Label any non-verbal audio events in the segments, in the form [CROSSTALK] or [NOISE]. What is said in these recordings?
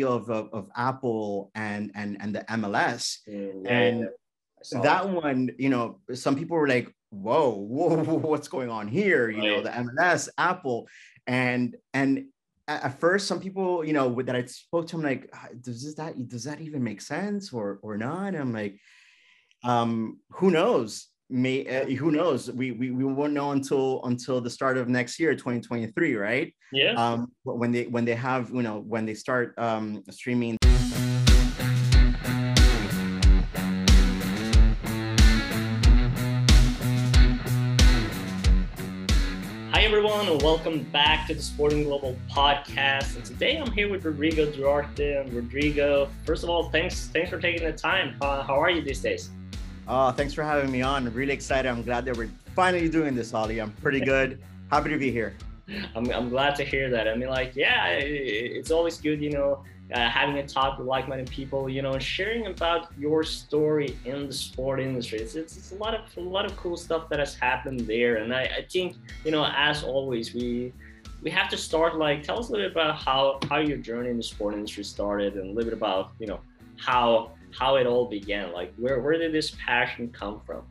of, of, of Apple and and and the MLS, mm, yeah, and that, that one, you know, some people were like, "Whoa, whoa, [LAUGHS] what's going on here?" You right. know, the MLS, Apple, and and at first, some people, you know, that I spoke to, I'm like, ah, does this that does that even make sense or or not? And I'm like, um, who knows? May uh, who knows we, we we won't know until until the start of next year 2023 right yeah um when they when they have you know when they start um streaming Hi everyone, and welcome back to the Sporting Global podcast. And today I'm here with Rodrigo Duarte. And Rodrigo, first of all, thanks thanks for taking the time. Uh, how are you these days? Oh, thanks for having me on. Really excited. I'm glad that we're finally doing this, Ollie. I'm pretty [LAUGHS] good. Happy to be here. I'm, I'm glad to hear that. I mean, like, yeah, it's always good, you know, uh, having a talk with like-minded people, you know, sharing about your story in the sport industry. It's, it's, it's, a lot of a lot of cool stuff that has happened there, and I, I think, you know, as always, we we have to start like tell us a little bit about how how your journey in the sport industry started, and a little bit about you know how how it all began. Like, where where did this passion come from?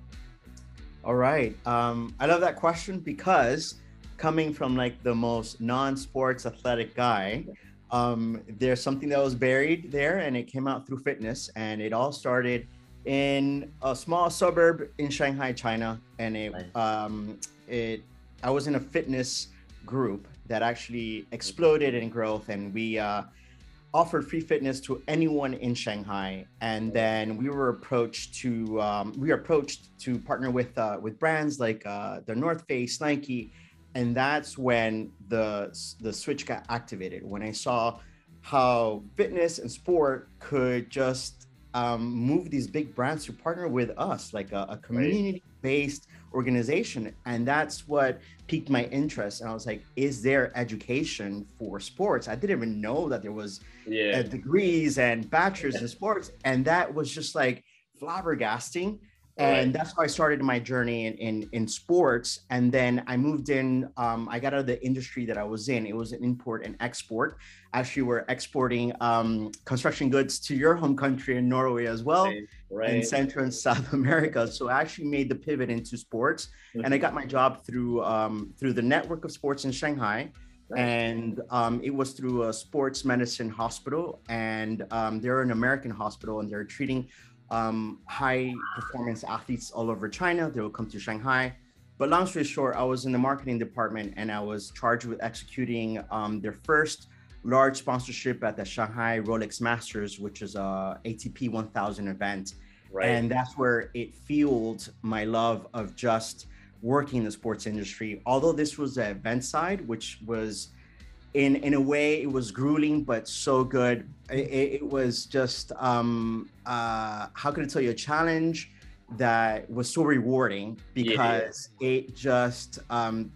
All right, um, I love that question because coming from like the most non-sports athletic guy, um, there's something that was buried there, and it came out through fitness, and it all started in a small suburb in Shanghai, China, and it um, it I was in a fitness group that actually exploded in growth, and we uh, offered free fitness to anyone in Shanghai, and then we were approached to um, we were approached to partner with uh, with brands like uh, the North Face, Nike, and that's when the the switch got activated. When I saw how fitness and sport could just um, move these big brands to partner with us, like a, a community based organization. And that's what piqued my interest. And I was like, is there education for sports? I didn't even know that there was yeah. uh, degrees and bachelors in sports. And that was just like flabbergasting and that's how I started my journey in, in, in sports. And then I moved in. Um, I got out of the industry that I was in. It was an import and export. Actually, we're exporting um, construction goods to your home country in Norway as well, right, right. in Central and South [LAUGHS] America. So I actually made the pivot into sports, mm-hmm. and I got my job through um, through the network of sports in Shanghai. And um, it was through a sports medicine hospital, and um, they're an American hospital, and they're treating um, high performance athletes all over China. They will come to Shanghai. But long story short, I was in the marketing department and I was charged with executing um, their first large sponsorship at the Shanghai Rolex Masters, which is a ATP 1000 event. Right. And that's where it fueled my love of just working in the sports industry. Although this was the event side, which was in in a way it was grueling but so good it, it was just um uh how can i tell you a challenge that was so rewarding because yeah. it just um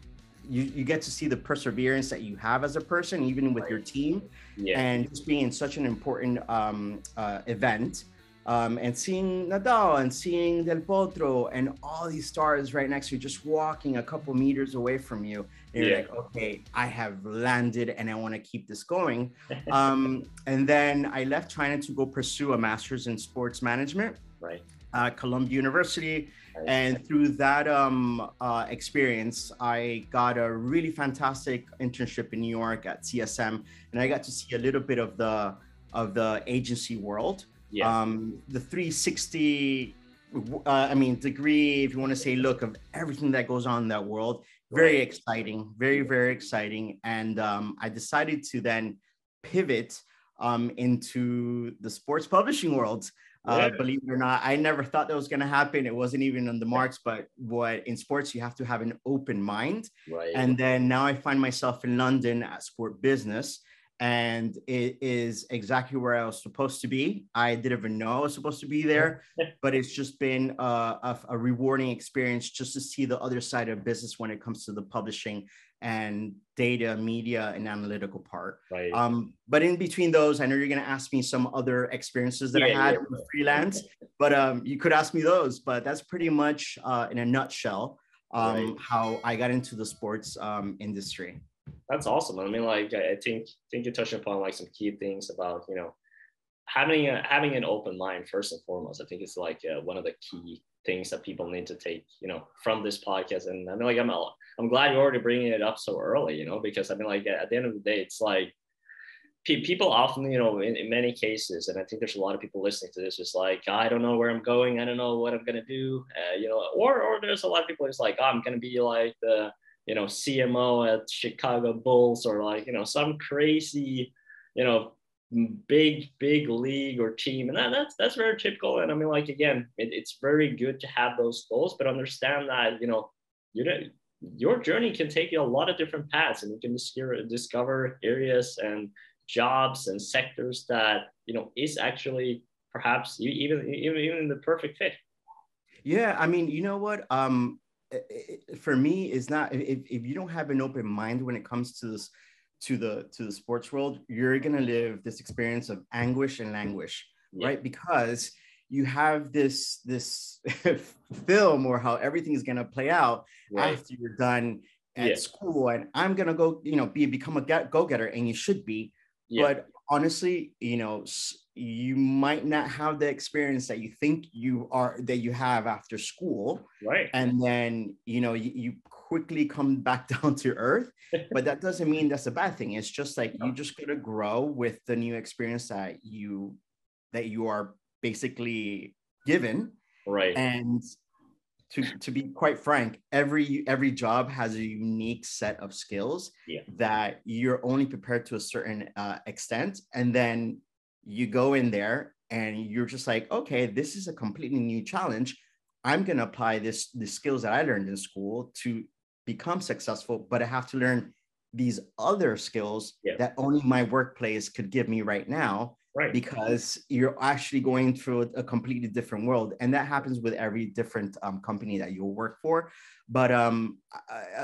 you, you get to see the perseverance that you have as a person even with your team yeah. and just being in such an important um, uh, event um, and seeing Nadal and seeing Del Potro and all these stars right next to you, just walking a couple meters away from you. And yeah. you're like, okay, I have landed and I want to keep this going. [LAUGHS] um, and then I left China to go pursue a master's in sports management. Right. Uh, Columbia University. Right. And through that um, uh, experience, I got a really fantastic internship in New York at CSM, and I got to see a little bit of the of the agency world yeah. um, the 360 uh, i mean degree if you want to say look of everything that goes on in that world very exciting very very exciting. And um, i decided to then pivot um, into the sports publishing world. Uh, yeah. believe it or not i never thought that was going to happen. It wasn't even on the marks but what in sports you have to have an open mind. Right. and then now i find myself in london at sport business and it is exactly where I was supposed to be. I didn't even know I was supposed to be there, [LAUGHS] but it's just been a, a, a, rewarding experience just to see the other side of business when it comes to the publishing and data, media, and analytical part. Right. Um, but in between those, I know you're going to ask me some other experiences that yeah, I had yeah. freelance, [LAUGHS] but um, you could ask me those. But that's pretty much uh, in a nutshell um, right. how I got into the sports um, industry. That's awesome. I mean, like I think think you touched upon like some key things about you know having a, having an open mind first and foremost. I think it's like uh, one of the key things that people need to take you know from this podcast. And I mean, like I'm I'm glad you're already bringing it up so early, you know, because I mean, like at the end of the day, it's like people often, you know, in, in, many cases, and I think there's a lot of people listening to this, is like, I don't know where I'm going, I don't know what I'm gonna do, uh, you know, or or there's a lot of people who's like, oh, I'm gonna be like the you know CMO at Chicago Bulls or like you know some crazy, you know, big big league or team, and that, that's that's very typical. And I mean, like again, it, it's very good to have those goals, but understand that you know you know your journey can take you a lot of different paths, and you can discover discover areas and jobs and sectors that you know is actually perhaps even even even the perfect fit. Yeah i mean you know what? Um for me is not if, if you don't have an open mind when it comes to this to the to the sports world you're going to live this experience of anguish and languish yeah. right because you have this this [LAUGHS] film or how everything is going to play out right. after you're done at yeah. school and i'm going to go you know be become a go-getter and you should be yeah. But honestly, you know, you might not have the experience that you think you are that you have after school. Right. And then, you know, you, you quickly come back [LAUGHS] down to earth. but that doesn't mean that's a bad thing. It's just like no. you just gotta grow with the new experience that you that you are basically given. Right. And to, to be quite frank, every every job has a unique set of skills yeah. That you're only prepared to a certain uh, extent, and then you go in there and you're just like, okay, this is a completely new challenge. I'm going to apply this the skills that I learned in school to become successful, but I have to learn these other skills yeah. that only my workplace could give me right now right because you're actually going through a completely different world and that happens with every different um, company that you'll work for but um,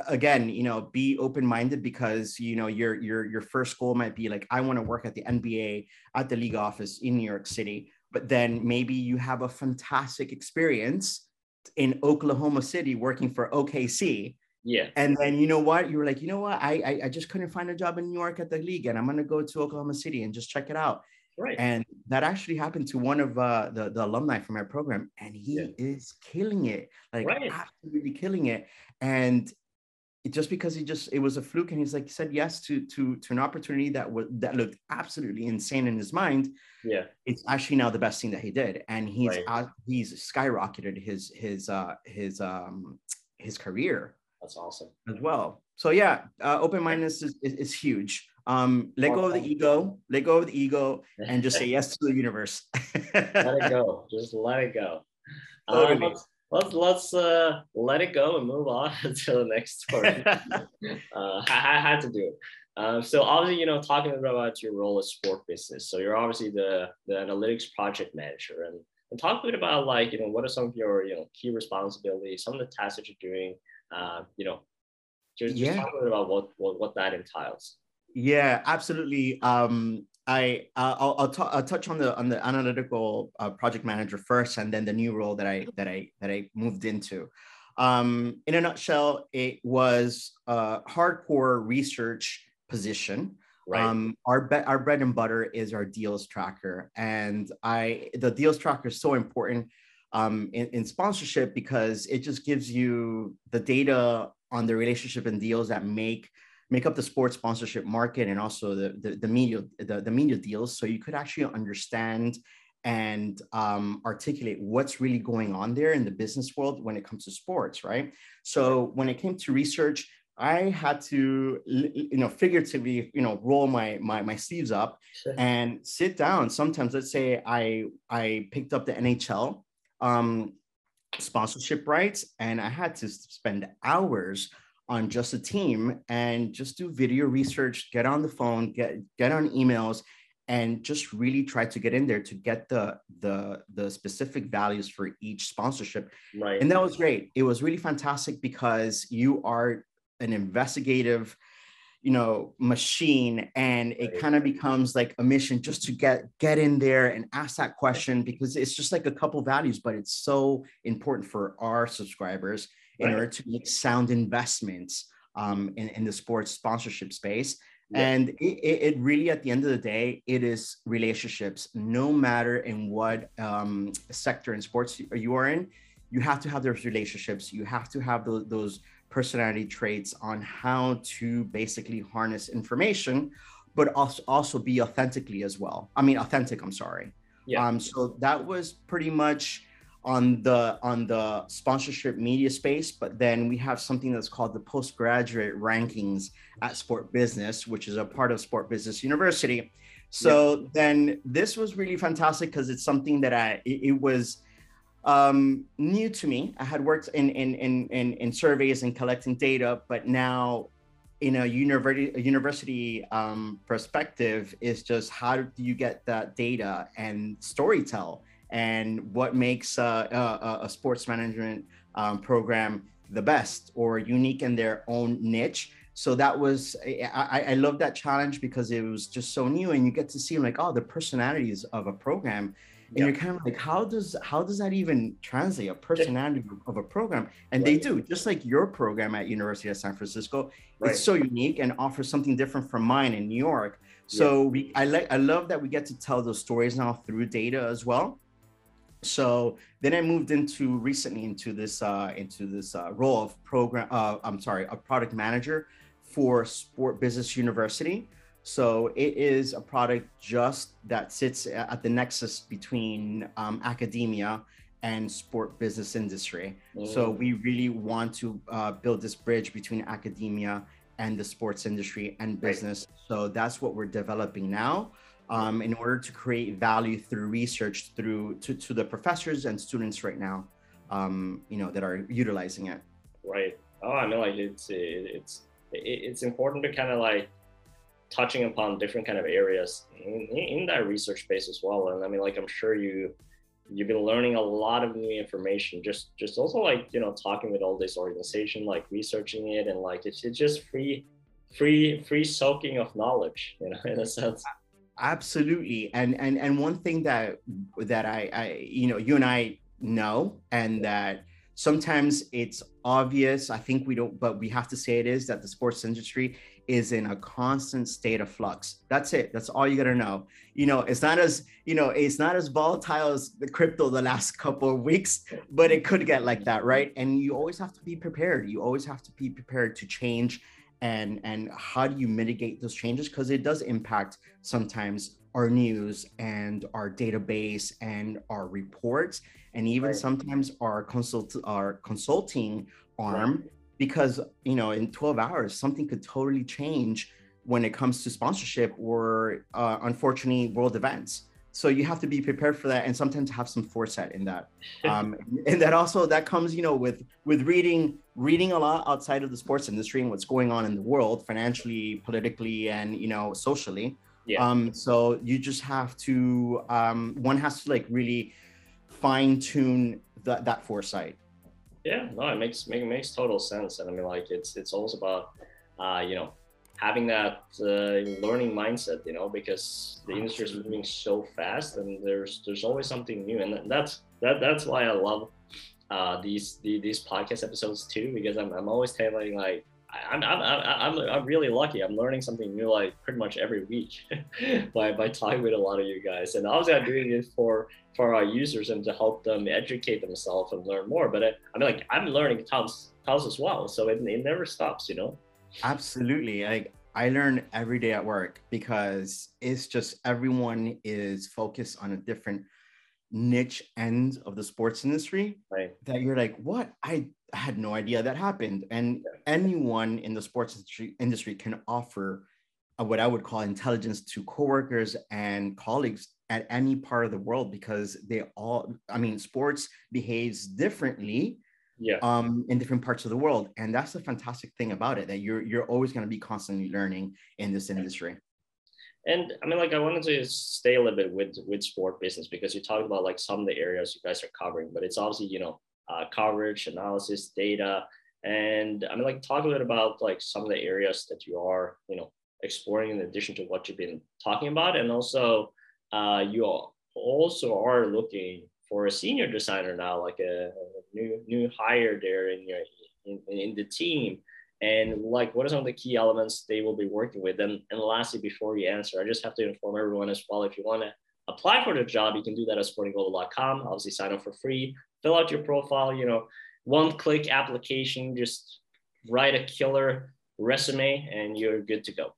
again you know be open-minded because you know your your your first goal might be like i want to work at the nba at the league office in new york city but then maybe you have a fantastic experience in oklahoma city working for okc yeah. And then you know what? You were like, you know what? I, I I just couldn't find a job in New York at the league, and I'm gonna go to Oklahoma City and just check it out. Right. And that actually happened to one of uh, the, the alumni from our program, and he yeah. is killing it, like right. absolutely killing it. And it, just because he just it was a fluke, and he's like he said yes to to to an opportunity that was that looked absolutely insane in his mind. Yeah, it's actually now the best thing that he did, and he's right. uh, he's skyrocketed his his uh his um his career. That's awesome as well. So yeah, uh, open mindedness is, is, is huge um let go of the ego let go of the ego and just say yes to the universe. [LAUGHS] Let it go. Just let it go. Um, let's let's, let's uh, let it go and move on [LAUGHS] to the next story. [LAUGHS] Uh, I, I, had to do it. Uh, so obviously you know talking about your role as sport business. So you're obviously the the analytics project manager. And and talk a bit about like you know what are some of your you know key responsibilities some of the tasks that you're doing uh, you know just, just talk a bit about what, what what that entails yeah, absolutely. Um, I uh, I'll, I'll, t- I'll, touch on the on the analytical uh, project manager first, and then the new role that I that I that I moved into. Um, in a nutshell, it was a hardcore research position. Right. Um, our be- our bread and butter is our deals tracker, and I the deals tracker is so important um, in, in sponsorship because it just gives you the data on the relationship and deals that make make up the sports sponsorship market and also the, the, the media the, the media deals. So you could actually understand and um, articulate what's really going on there in the business world when it comes to sports right? So when it came to research i had to you know figuratively you know roll my my, my sleeves up sure. and sit down. Sometimes let's say i i picked up the nhl um, sponsorship rights and i had to spend hours on just a team and just do video research, get on the phone, get get on emails, and just really try to get in there to get the the the specific values for each sponsorship. Right. And that was great. It was really fantastic because you are an investigative you know machine and it kind of becomes like a mission just to get get in there and ask that question because it's just like a couple values but it's so important for our subscribers in right. order to make sound investments um, in, in the sports sponsorship space. Yeah. And it, it, really, at the end of the day, it is relationships. No matter in what um, sector in sports you are in, you have to have those relationships. You have to have those, those personality traits on how to basically harness information, but also, also be authentically as well. I mean, authentic, I'm sorry. Yeah. Um, so that was pretty much on the on the sponsorship media space but then we have something that's called the postgraduate rankings at sport business which is a part of sport business university. So yeah. then this was really fantastic because it's something that i it, it, was um, new to me. I had worked in, in in in in surveys and collecting data but now in a university a university um, perspective is just how do you get that data and storytell and what makes uh, a, a, sports management um, program the best or unique in their own niche. So that was I, I love that challenge because it was just so new, and you get to see like oh the personalities of a program, and yep. you're kind of like how does how does that even translate a personality of a program? And right. they do just like your program at University of San Francisco. Right. It's so unique and offers something different from mine in New York. So we I like I love that we get to tell those stories now through data as well so then I moved into recently into this uh, into this uh, role of program. Uh, I'm sorry, a product manager for Sport Business University. So it is a product just that sits at the nexus between um, academia and sport business industry. Mm. So we really want to uh, build this bridge between academia and the sports industry and business. Right. So that's what we're developing now um, in order to create value through research through to, to the professors and students right now um, you know that are utilizing it. Right. Oh i mean like it's it's it's important to kind of like touching upon different kind of areas in, in that research space as well. And i mean like i'm sure you you've been learning a lot of new information just just also like you know talking with all this organization like researching it and like it's, it's just free free free soaking of knowledge you know [LAUGHS] in a sense absolutely. And and and one thing that that I, I you know you and i know and that sometimes it's obvious i think we don't but we have to say it is that the sports industry is in a constant state of flux. That's it. That's all you got to know. You know it's not as you know it's not as volatile as the crypto the last [LAUGHS] couple of weeks but it could get like that right? And you always have to be prepared. You always have to be prepared to change and and how do you mitigate those changes because it does impact sometimes our news and our database and our reports and even right. sometimes our consult our consulting arm right. because you know in 12 hours something could totally change when it comes to sponsorship or uh, unfortunately world events so you have to be prepared for that and sometimes have some foresight in that. [LAUGHS] Um, and that also that comes you know with with reading reading a lot outside of the sports industry and what's going on in the world financially politically and you know socially. Yeah. um so you just have to um one has to like really fine tune that that foresight. Yeah no it makes make, makes total sense and i mean like it's it's always about uh you know having that uh, learning mindset, you know, because the industry is moving so fast and there's there's always something new, and that's that that's why I love uh, these the, these podcast episodes too, because I'm I'm always telling like I'm, I'm, I'm, I'm really lucky. I'm learning something new like pretty much every week [LAUGHS] by, by talking with a lot of you guys. And obviously I'm doing it for, for our users and to help them educate themselves and learn more. But I, I mean, like I'm learning tons, tons as well. So it, it never stops, you know? Absolutely. Like I learn every day at work because it's just everyone is focused on a different niche end of the sports industry. Right. That you're like, what? I had no idea that happened. And anyone in the sports industry, industry can offer uh, what I would call intelligence to coworkers and colleagues at any part of the world because they all, I mean, sports behaves differently yeah. um, in different parts of the world. And that's the fantastic thing about it, that you're you're always going to be constantly learning in this industry. And I mean, like I wanted to stay a little bit with with sport business because you talked about like some of the areas you guys are covering, but it's obviously you know uh, coverage, analysis, data, and I mean, like talk a little bit about like some of the areas that you are you know exploring in addition to what you've been talking about, and also uh, you also are looking for a senior designer now, like a, new new hire there in your in, in the team. and like what are some of the key elements they will be working with? And, and lastly before you answer i just have to inform everyone as well if you want to apply for the job you can do that at sportingglobal.com obviously sign up for free fill out your profile you know one click application just write a killer resume and you're good to go.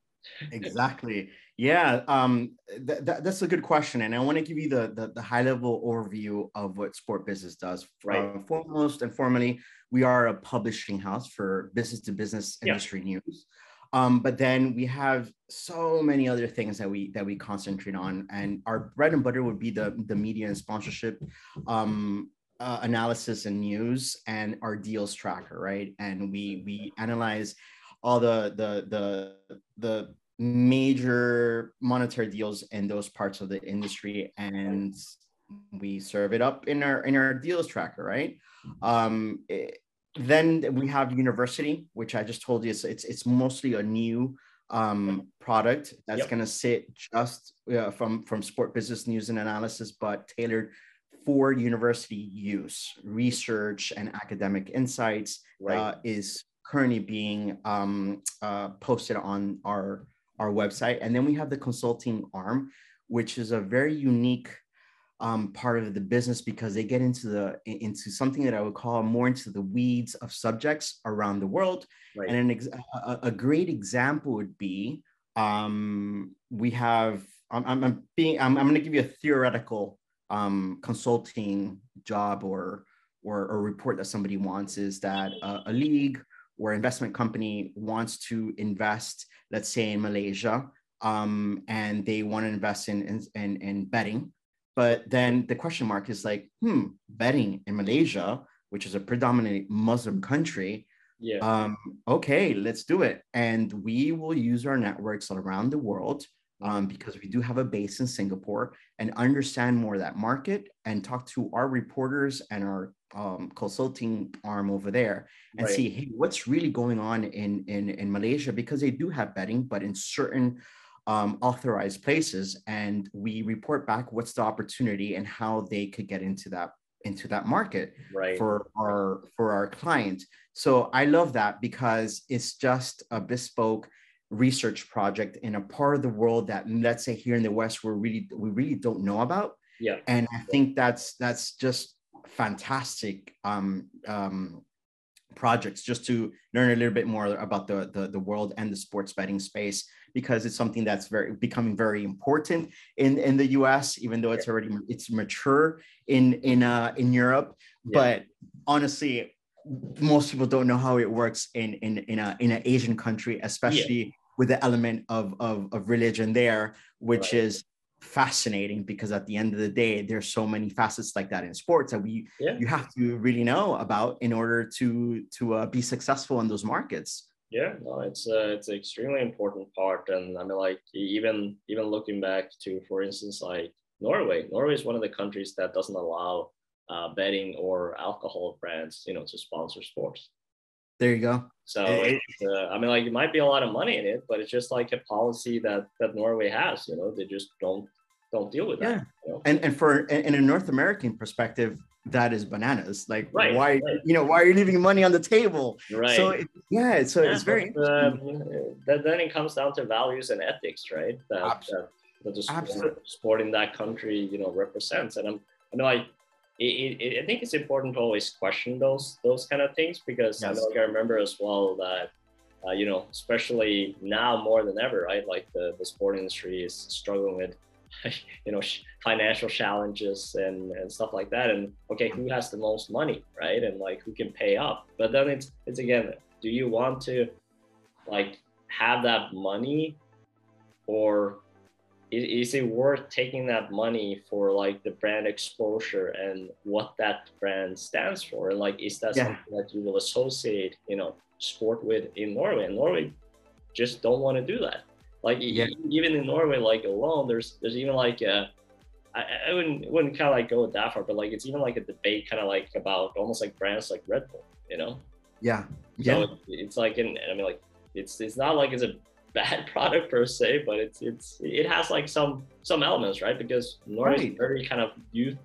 Exactly yeah um, th- th- that's a good question and i want to give you the, the, the high level overview of what sport business does. Right. Uh, foremost and formally we are a publishing house for business to business industry yeah. news. Um, but then we have so many other things that we that we concentrate on and our bread and butter would be the the media and sponsorship um, uh, analysis and news and our deals tracker right? And we we analyze all the the the the major monetary deals in those parts of the industry and we serve it up in our in our deals tracker right um it, then we have university which i just told you it's it's, it's mostly a new um, product that's yep. going to sit just uh, from from sport business news and analysis but tailored for university use research and academic insights right. uh, is currently being um, uh, posted on our our website and then we have the consulting arm which is a very unique um, part of the business because they get into the into something that I would call more into the weeds of subjects around the world. Right. And an ex- a, a, great example would be um, we have I'm, I'm being I'm, I'm going to give you a theoretical um, consulting job or, or or report that somebody wants is that uh, a league or investment company wants to invest, let's say in Malaysia, um, and they want to invest in, in, in betting but then the question mark is like, hmm, betting in Malaysia, which is a predominantly Muslim country. Yeah. Um, okay, let's do it. And we will use our networks around the world um, because we do have a base in Singapore and understand more that market and talk to our reporters and our um, consulting arm over there and right. see, hey, what's really going on in, in, in Malaysia because they do have betting, but in certain um, authorized places and we report back what's the opportunity and how they could get into that into that market right. for our for our client so i love that because it's just a bespoke research project in a part of the world that let's say here in the west we're really we really don't know about yeah and i think that's that's just fantastic um, um, projects just to learn a little bit more about the, the, the world and the sports betting space because it's something that's very becoming very important in, in the US, even though it's already it's mature in in uh, in Europe. Yeah. But honestly, most people don't know how it works in in in a in an Asian country, especially yeah. with the element of, of of religion there, which right. is fascinating because at the end of the day there's so many facets like that in sports that we yeah. you have to really know about in order to to uh, be successful in those markets. Yeah no it's uh, it's an extremely important part. And i mean like even even looking back to for instance like norway. Norway is one of the countries that doesn't allow uh, betting or alcohol brands you know to sponsor sports there you go so uh, I mean, like it might be a lot of money in it, but it's just like a policy that that Norway has. You know, they just don't don't deal with yeah. that. You know? And and for in a North American perspective, that is bananas. Like right, why right. you know why are you leaving money on the table? Right. So it, yeah, so yeah, it's very. That then it comes down to values and ethics, right? That, Absolutely. that, that the sport, sport in that country, you know, represents. And I'm, I know I it, it, I think it's important to always question those those kind of things because yes. I, know, like, I remember as well that uh, you know especially now more than ever right? Like the, the sport industry is struggling with [LAUGHS] you know financial challenges and and stuff like that. And okay who has the most money right? And like who can pay up? But then it's it's again do you want to like have that money or is, it worth taking that money for like the brand exposure and what that brand stands for? And like, is that yeah. something that you will associate, you know, sport with in Norway? And Norway just don't want to do that. Like yeah. even in Norway, like alone, there's there's even like a I, I wouldn't wouldn't kind of like go that far, but like it's even like a debate kind of like about almost like brands like Red Bull, you know? Yeah. Yeah. So it's like, and I mean, like it's it's not like it's a bad [LAUGHS] product per se, but it's it's it has like some some elements, right? Because Norway right. is very kind of youth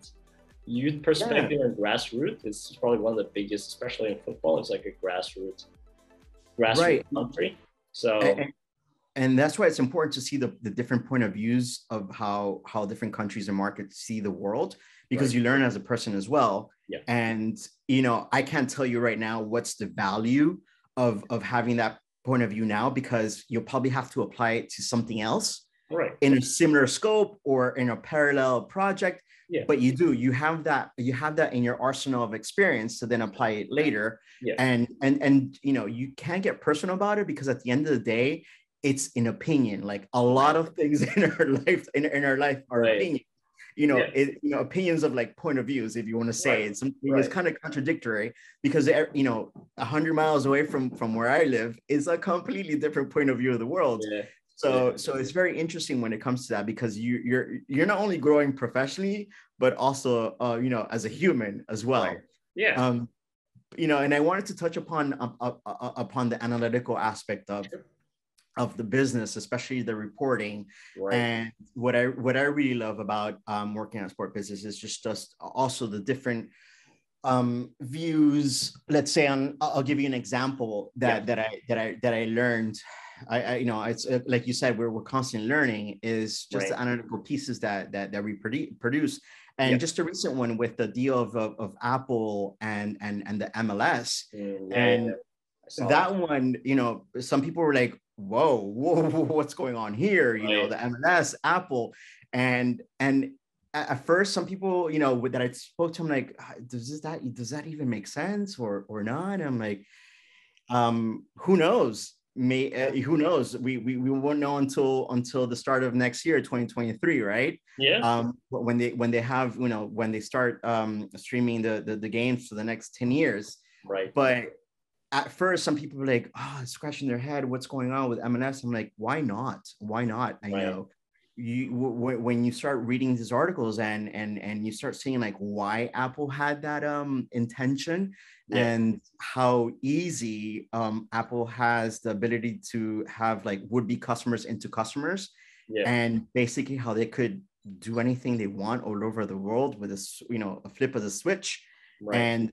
youth perspective yeah. and grassroots. It's probably one of the biggest, especially in football. It's like a grassroots grassroots Right. country. So and, and that's why it's important to see the, the different point of views of how how different countries and markets see the world because Right. you learn as a person as well Yeah. and you know i can't tell you right now what's the value of of having that point of view now because you'll probably have to apply it to something else right, in a similar scope or in a parallel project Yeah. but you do you have that you have that in your arsenal of experience to then apply it later Yeah. and and and you know you can't get personal about it because at the end of the day it's an opinion like a lot of things [LAUGHS] in our life in, in our life are Right. opinions you know Yeah. it, you know opinions of like point of views if you want to say Right. it something Right. is kind of contradictory because you know 100 miles away from from where i live is a completely different point of view of the world yeah, so so it's very interesting when it comes to that because you you're you're not only growing professionally but also uh, you know as a human as well Right. yeah, um you know and i wanted to touch upon uh, uh, upon the analytical aspect of Sure. Of the business especially the reporting right, and what i what i really love about um, working at sport business is just just also the different um views let's say on i'll give you an example that Yeah. that i that i that i learned I, I you know it's uh, like you said we're, we're constantly learning is just Right. the analytical pieces that that, that we produce and Yeah. just a recent one with the deal of, of, of apple and and and the mls Mm, yeah, and yeah. That one you know some people were like whoa, [LAUGHS] whoa what's going on here? You know the mls apple. And and at first some people you know that i spoke to them like "Ah, does this that does that even make sense or or not? And i'm like um who knows? May uh, who knows? We, we we won't know until until the start of next year 2023 right? Yeah, um but when they when they have you know when they start um streaming the the, the games for the next 10 years. Right, but at first some people were like oh scratching their head. What's going on with mls i'm like why not? Why not? I Right. know. You w- when you start reading these articles and and and you start seeing like why apple had that um intention yeah, and how easy um apple has the ability to have like would-be customers into customers yeah, and basically how they could do anything they want all over the world with a you know a flip of the switch right, and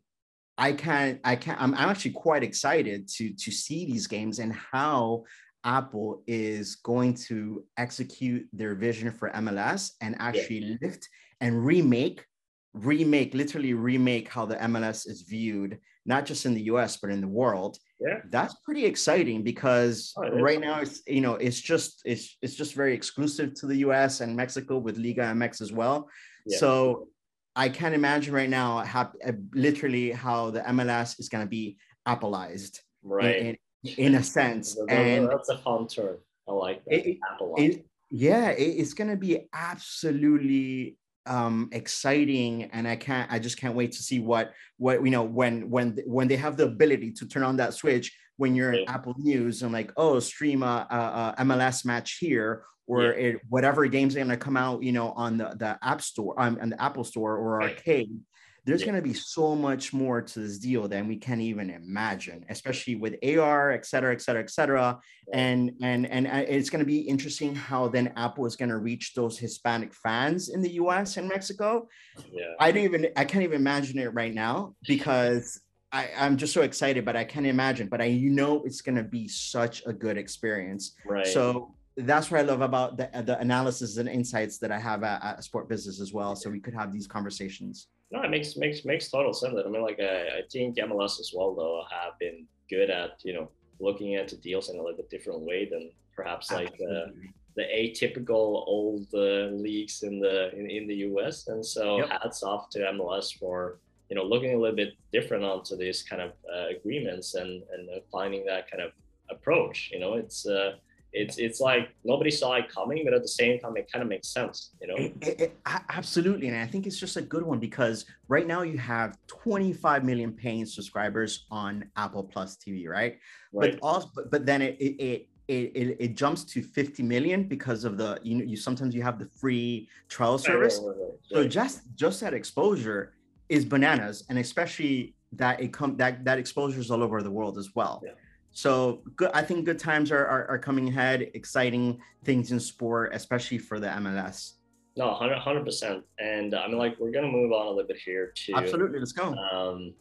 i can't i can't I'm, I'm actually quite excited to to see these games and how apple is going to execute their vision for mls and actually lift and remake remake literally remake how the mls is viewed not just in the us but in the world yeah, that's pretty exciting because Oh, right now it's you know it's just it's it's just very exclusive to the US and Mexico with Liga MX as well. Yeah. So I can't imagine right now how uh, literally how the MLS is going to be Appleized right. in, in, in a sense. And that's a fun term. I like that. It- it- Apple Watch. it, yeah, it, it's going to be absolutely um exciting and i can't i just can't wait to see what what you know when when when they have the ability to turn on that switch when you're in Yeah. apple news and like oh stream a, a, a mls match here or Yeah. it, whatever games are going to come out you know on the, the app store um, on the apple store or Right. arcade there's Yeah. going to be so much more to this deal than we can even imagine especially with ar et cetera et cetera et cetera and and and uh, it's going to be interesting how then apple is going to reach those hispanic fans in the us and mexico yeah. i don't even i can't even imagine it right now because I, I'm just so excited, but I can't imagine. But I know it's going to be such a good experience. Right. So that's what I love about the, the analysis and insights that I have at, at Sport Business as well. So we could have these conversations. No, it makes makes makes total sense. I mean, like I, I think MLS as well, though, have been good at you know looking into deals in a little bit different way than perhaps like uh, the atypical old uh, leagues in the in, in the US. And so Yep. hats off to MLS for you know looking a little bit different onto these kind of uh, agreements and and finding that kind of approach. You know, it's uh, it's it's like nobody saw it coming, but at the same time, it kind of makes sense. You know. It- it- it- absolutely. And I think it's just a good one because right now you have 25 million paying subscribers on Apple Plus TV, right? Right. But also, but, but then it, it, it it, jumps to 50 million because of the you know you sometimes you have the free trial service right, right, so just just that exposure is bananas and especially that it come that that exposure is all over the world as well Yeah. So good i think good times are, are are coming ahead exciting things in sport especially for the mls No, 100 percent. And uh, I mean, like, we're gonna move on a little bit here to absolutely let's go um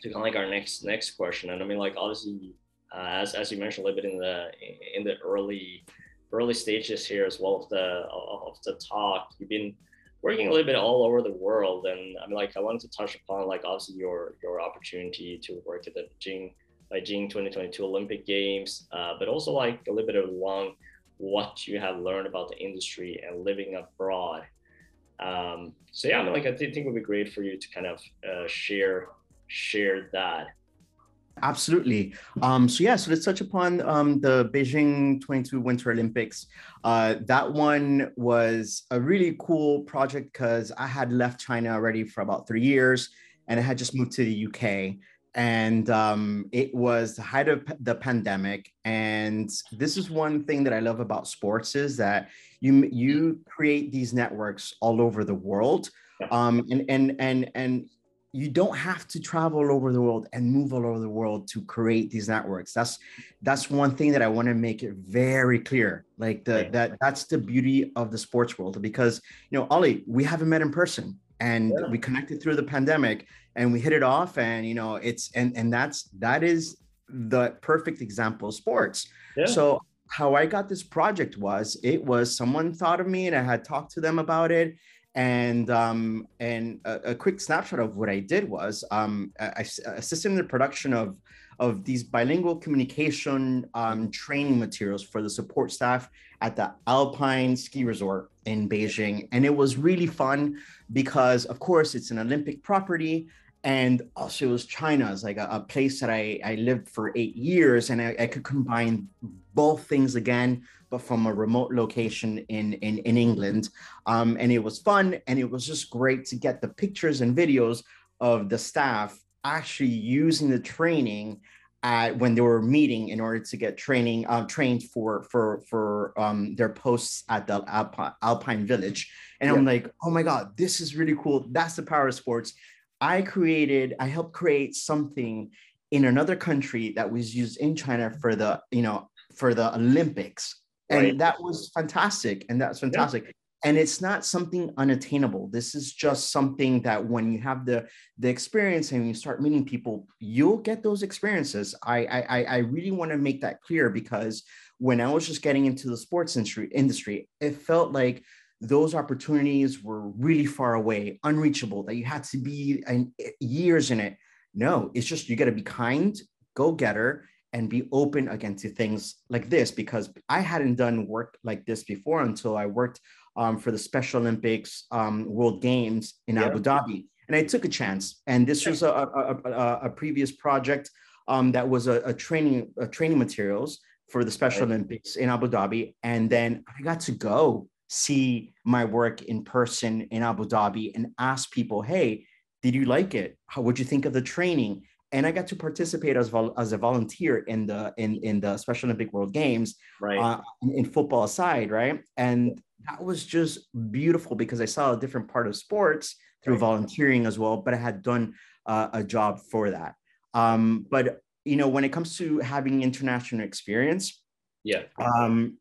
to kind of like our next next question. And I mean, like, obviously, uh, as, as you mentioned a little bit in the in the early early stages here as well of the of the talk you've been working a little bit all over the world and i mean like i wanted to touch upon like obviously your your opportunity to work at the beijing beijing 2022 olympic games uh, but also like a little bit along what you have learned about the industry and living abroad um, so yeah i mean like i think it would be great for you to kind of uh, share share that Absolutely. Um, so yeah, so let's touch upon um, the Beijing 22 Winter Olympics. Uh, that one was a really cool project because I had left China already for about three years, and I had just moved to the UK. And um, it was the height of the pandemic. And this is one thing that I love about sports is that you you create these networks all over the world. Um, and and and and you don't have to travel all over the world and move all over the world to create these networks that's that's one thing that i want to make it very clear like the that that's the beauty of the sports world because you know ollie we haven't met in person and yeah. we connected through the pandemic and we hit it off and you know it's and and that's that is the perfect example of sports yeah. so how i got this project was it was someone thought of me and i had talked to them about it and um, and a, a, quick snapshot of what I did was um, I, I assisted in the production of of these bilingual communication um, training materials for the support staff at the Alpine Ski Resort in Beijing, and it was really fun because, of course, it's an Olympic property. And also, it was China. Like a, a place that I, I lived for eight years, and I, I could combine both things again but from a remote location in in, in England. Um, and it was fun, and it was just great to get the pictures and videos of the staff actually using the training at, when they were meeting in order to get training uh, trained for for for um, their posts at the Alpine, Alpine Village. And yeah. I'm like, oh my god, this is really cool. That's the power of sports. I created, I helped create something in another country that was used in China for the you know for the Olympics and right. that was fantastic and that's fantastic yeah. And it's not something unattainable. This is just something that when you have the the experience and you start meeting people you'll get those experiences. I i i really want to make that clear because when i was just getting into the sports industry industry it felt like those opportunities were really far away unreachable that you had to be in, years in it. No it's just you got to be kind go getter and be open again to things like this because I hadn't done work like this before until I worked um, for the Special Olympics um, World Games in yeah. Abu Dhabi. And I took a chance. And this was a, a, a, a previous project um, that was a, training a training materials for the Special right. Olympics in Abu Dhabi. And then I got to go see my work in person in Abu Dhabi and ask people, hey, did you like it? How would you think of the training? and I got to participate as vol- as a volunteer in the in in the Special Olympic World Games, right? Uh, in football aside, right? And that was just beautiful because I saw a different part of sports through right. volunteering as well. But I had done uh, a job for that. Um, but you know, when it comes to having international experience, yeah, um,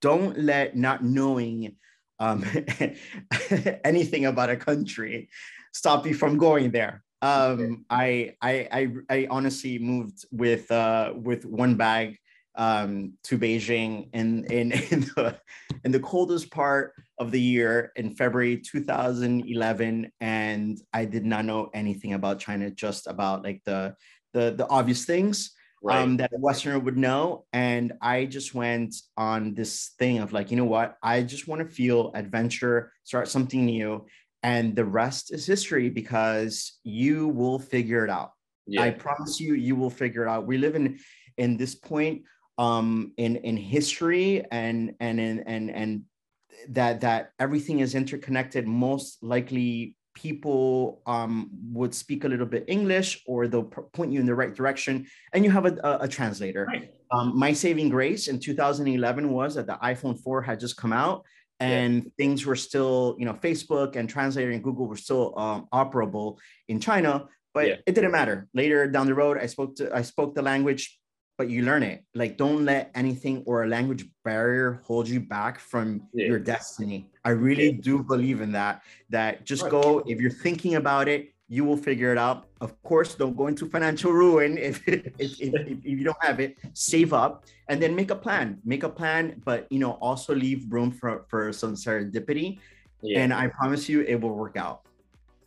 don't let not knowing um, [LAUGHS] anything about a country stop you from going there um, I, I, I, I honestly moved with, uh, with one bag, um, to Beijing in, in, [LAUGHS] in the, in the coldest part of the year in February 2011. And I did not know anything about China, just about like the, the, the obvious things. Right. Um, that a Westerner would know. And I just went on this thing of like, you know what? I just want to feel adventure, start something new and the rest is history because you will figure it out yeah. i promise you you will figure it out we live in in this point um in in history and and and and, and that that everything is interconnected most likely people um, would speak a little bit English or they'll point you in the right direction and you have a, a, a translator. Right. Um, my saving grace in 2011 was that the iPhone 4 had just come out and yeah. things were still, you know, Facebook and Translator and Google were still um, operable in China, but yeah. it didn't matter. Later down the road, I spoke to I spoke the language, but you learn it. Like, don't let anything or a language barrier hold you back from yeah. your destiny. I really do believe in that. That just go if you're thinking about it, you will figure it out. Of course, don't go into financial ruin [LAUGHS] if, if, [LAUGHS] if, if, you don't have it. Save up and then make a plan. Make a plan, but you know, also leave room for, for some serendipity. Yeah. And I promise you it will work out.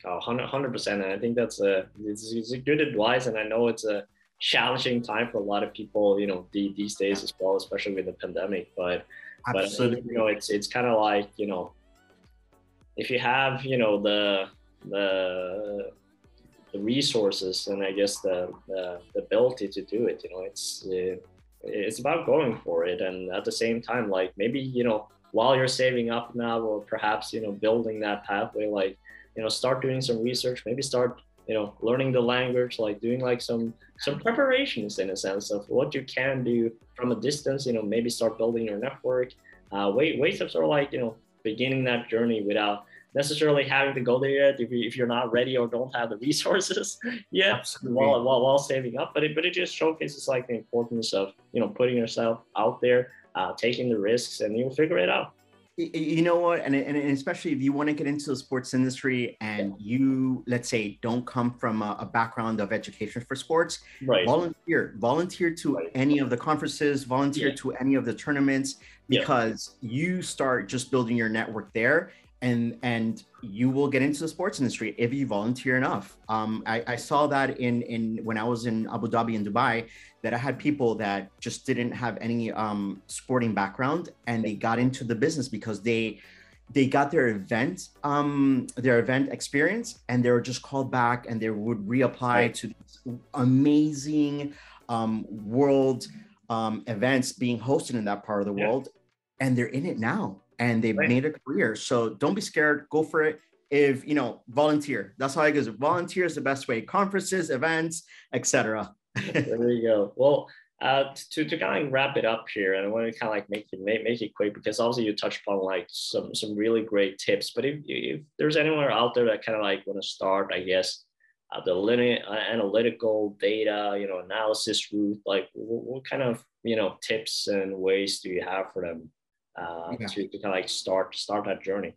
Oh, 100 percent. And I think that's a it's, it's, a good advice. And I know it's a challenging time for a lot of people, you know, these days as well, especially with the pandemic. But Absolutely. but you know, it's it's kind of like you know, if you have you know the the the resources and I guess the, the, the ability to do it. You know, it's uh, it's about going for it, and at the same time, like maybe you know while you're saving up now, or perhaps you know building that pathway, like you know start doing some research, maybe start you know learning the language, like doing like some some preparations in a sense of what you can do from a distance. You know, maybe start building your network. Uh, of sort of like you know beginning that journey without necessarily having to go there yet if, you, if you're not ready or don't have the resources [LAUGHS] yet while, while, while saving up but it, but it just showcases like the importance of you know putting yourself out there uh, taking the risks and you'll figure it out you know what and, and especially if you want to get into the sports industry and you let's say don't come from a, a background of education for sports right. volunteer volunteer to right. any of the conferences volunteer yeah. to any of the tournaments because yeah. you start just building your network there and and you will get into the sports industry if you volunteer enough. Um, I, I, saw that in in when I was in Abu Dhabi and Dubai that I had people that just didn't have any um, sporting background and they got into the business because they they got their event um, their event experience and they were just called back and they would reapply to amazing um, world um, events being hosted in that part of the yeah. world and they're in it now and they've right. made a career. So don't be scared. Go for it. If you know, volunteer. That's how I go. Volunteer is the best way. Conferences, events, etc. there you [LAUGHS] go. Well, uh, to, to kind of wrap it up here, and I want to kind of like make it make, make it quick because obviously you touched upon like some some really great tips. But if, if there's anyone out there that kind of like want to start, I guess uh, the linear, uh, analytical data, you know, analysis route, like what, what, kind of you know tips and ways do you have for them uh, yeah. to, to kind of like start start that journey?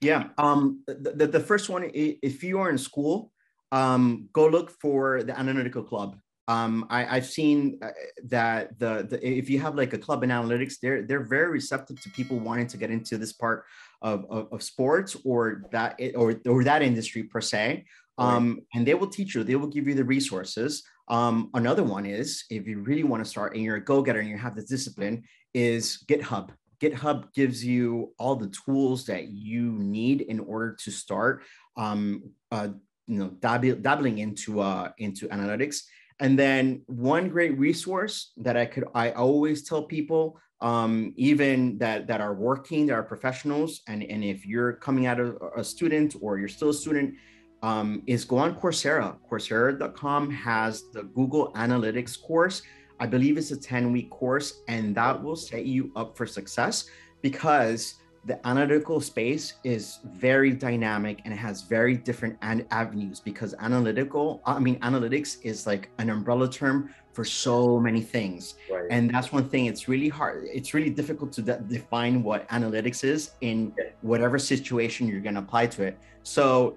Yeah. Um, the, the first one, if you are in school, um, go look for the analytical club. Um, I, I've seen uh, that the, the if you have like a club in analytics, they're they're very receptive to people wanting to get into this part of, of, of sports or that or or that industry per se. Um, and they will teach you. They will give you the resources. Um, another one is if you really want to start and you're a go-getter and you have the discipline, is GitHub. GitHub gives you all the tools that you need in order to start, um, uh, you know, dab- dabbling into uh, into analytics. And then one great resource that I could I always tell people, um, even that that are working, that are professionals, and and if you're coming out of a student or you're still a student, um, is go on Coursera. Coursera.com has the Google Analytics course I believe it's a 10 week course, and that will set you up for success because the analytical space is very dynamic and it has very different an- avenues because analytical i mean analytics is like an umbrella term for so many things. Right. and that's one thing it's really hard it's really difficult to de- define what analytics is in whatever situation you're going to apply to it. So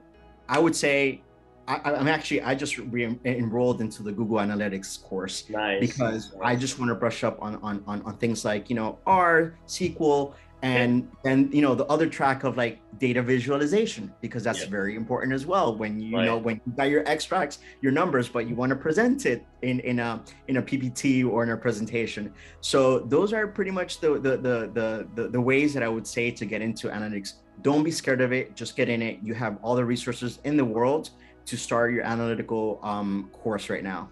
i would say I, am actually I just re- enrolled into the Google Analytics course nice. because. I just want to brush up on, on on on things like you know R, SQL, and yeah. and you know the other track of like data visualization because that's yeah. very important as well when you right. know when you got your extracts your numbers but you want to present it in in a in a ppt or in a presentation so those are pretty much the the the the, the, the ways that i would say to get into analytics don't be scared of it just get in it you have all the resources in the world to start your analytical um, course right now.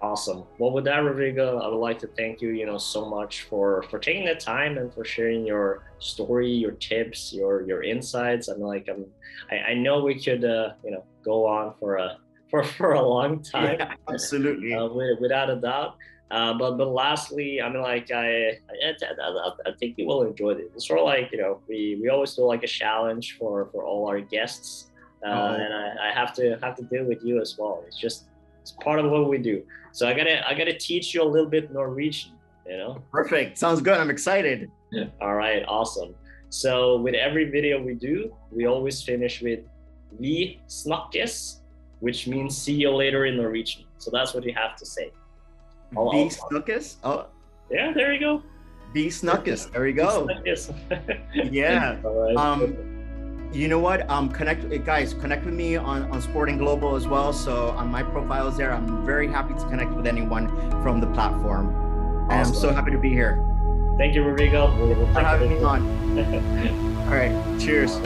Awesome. Well, with that, Rodrigo, I would like to thank you, you know, so much for for taking the time and for sharing your story, your tips, your your insights. I'm like, I'm, I, I know we could, uh, you know, go on for a [LAUGHS] for for a long [LAUGHS] time. Yeah, absolutely. Uh, without a doubt. Uh, but but lastly, I mean, like I, I, I, I think you will enjoy it. It's sort of like you know, we we always do like a challenge for for all our guests uh, oh. and I, I, have to have to deal with you as well. It's just it's part of what we do. So I gotta I gotta teach you a little bit Norwegian. You know. Perfect. Sounds good. I'm excited. Yeah. All right. Awesome. So with every video we do, we always finish with "Vi snakkes." which means see you later in Norwegian. So that's what you have to say. I'll, Be Snuckus? Oh. Yeah, there you go. Be Snuckus. There we go. [LAUGHS] yeah. Um, you know what? Um, connect guys, connect with me on, on Sporting Global as well. So on my profile is there. I'm very happy to connect with anyone from the platform. Awesome. I'm so happy to be here. Thank you, Rodrigo. For having me on. [LAUGHS] All right. Cheers.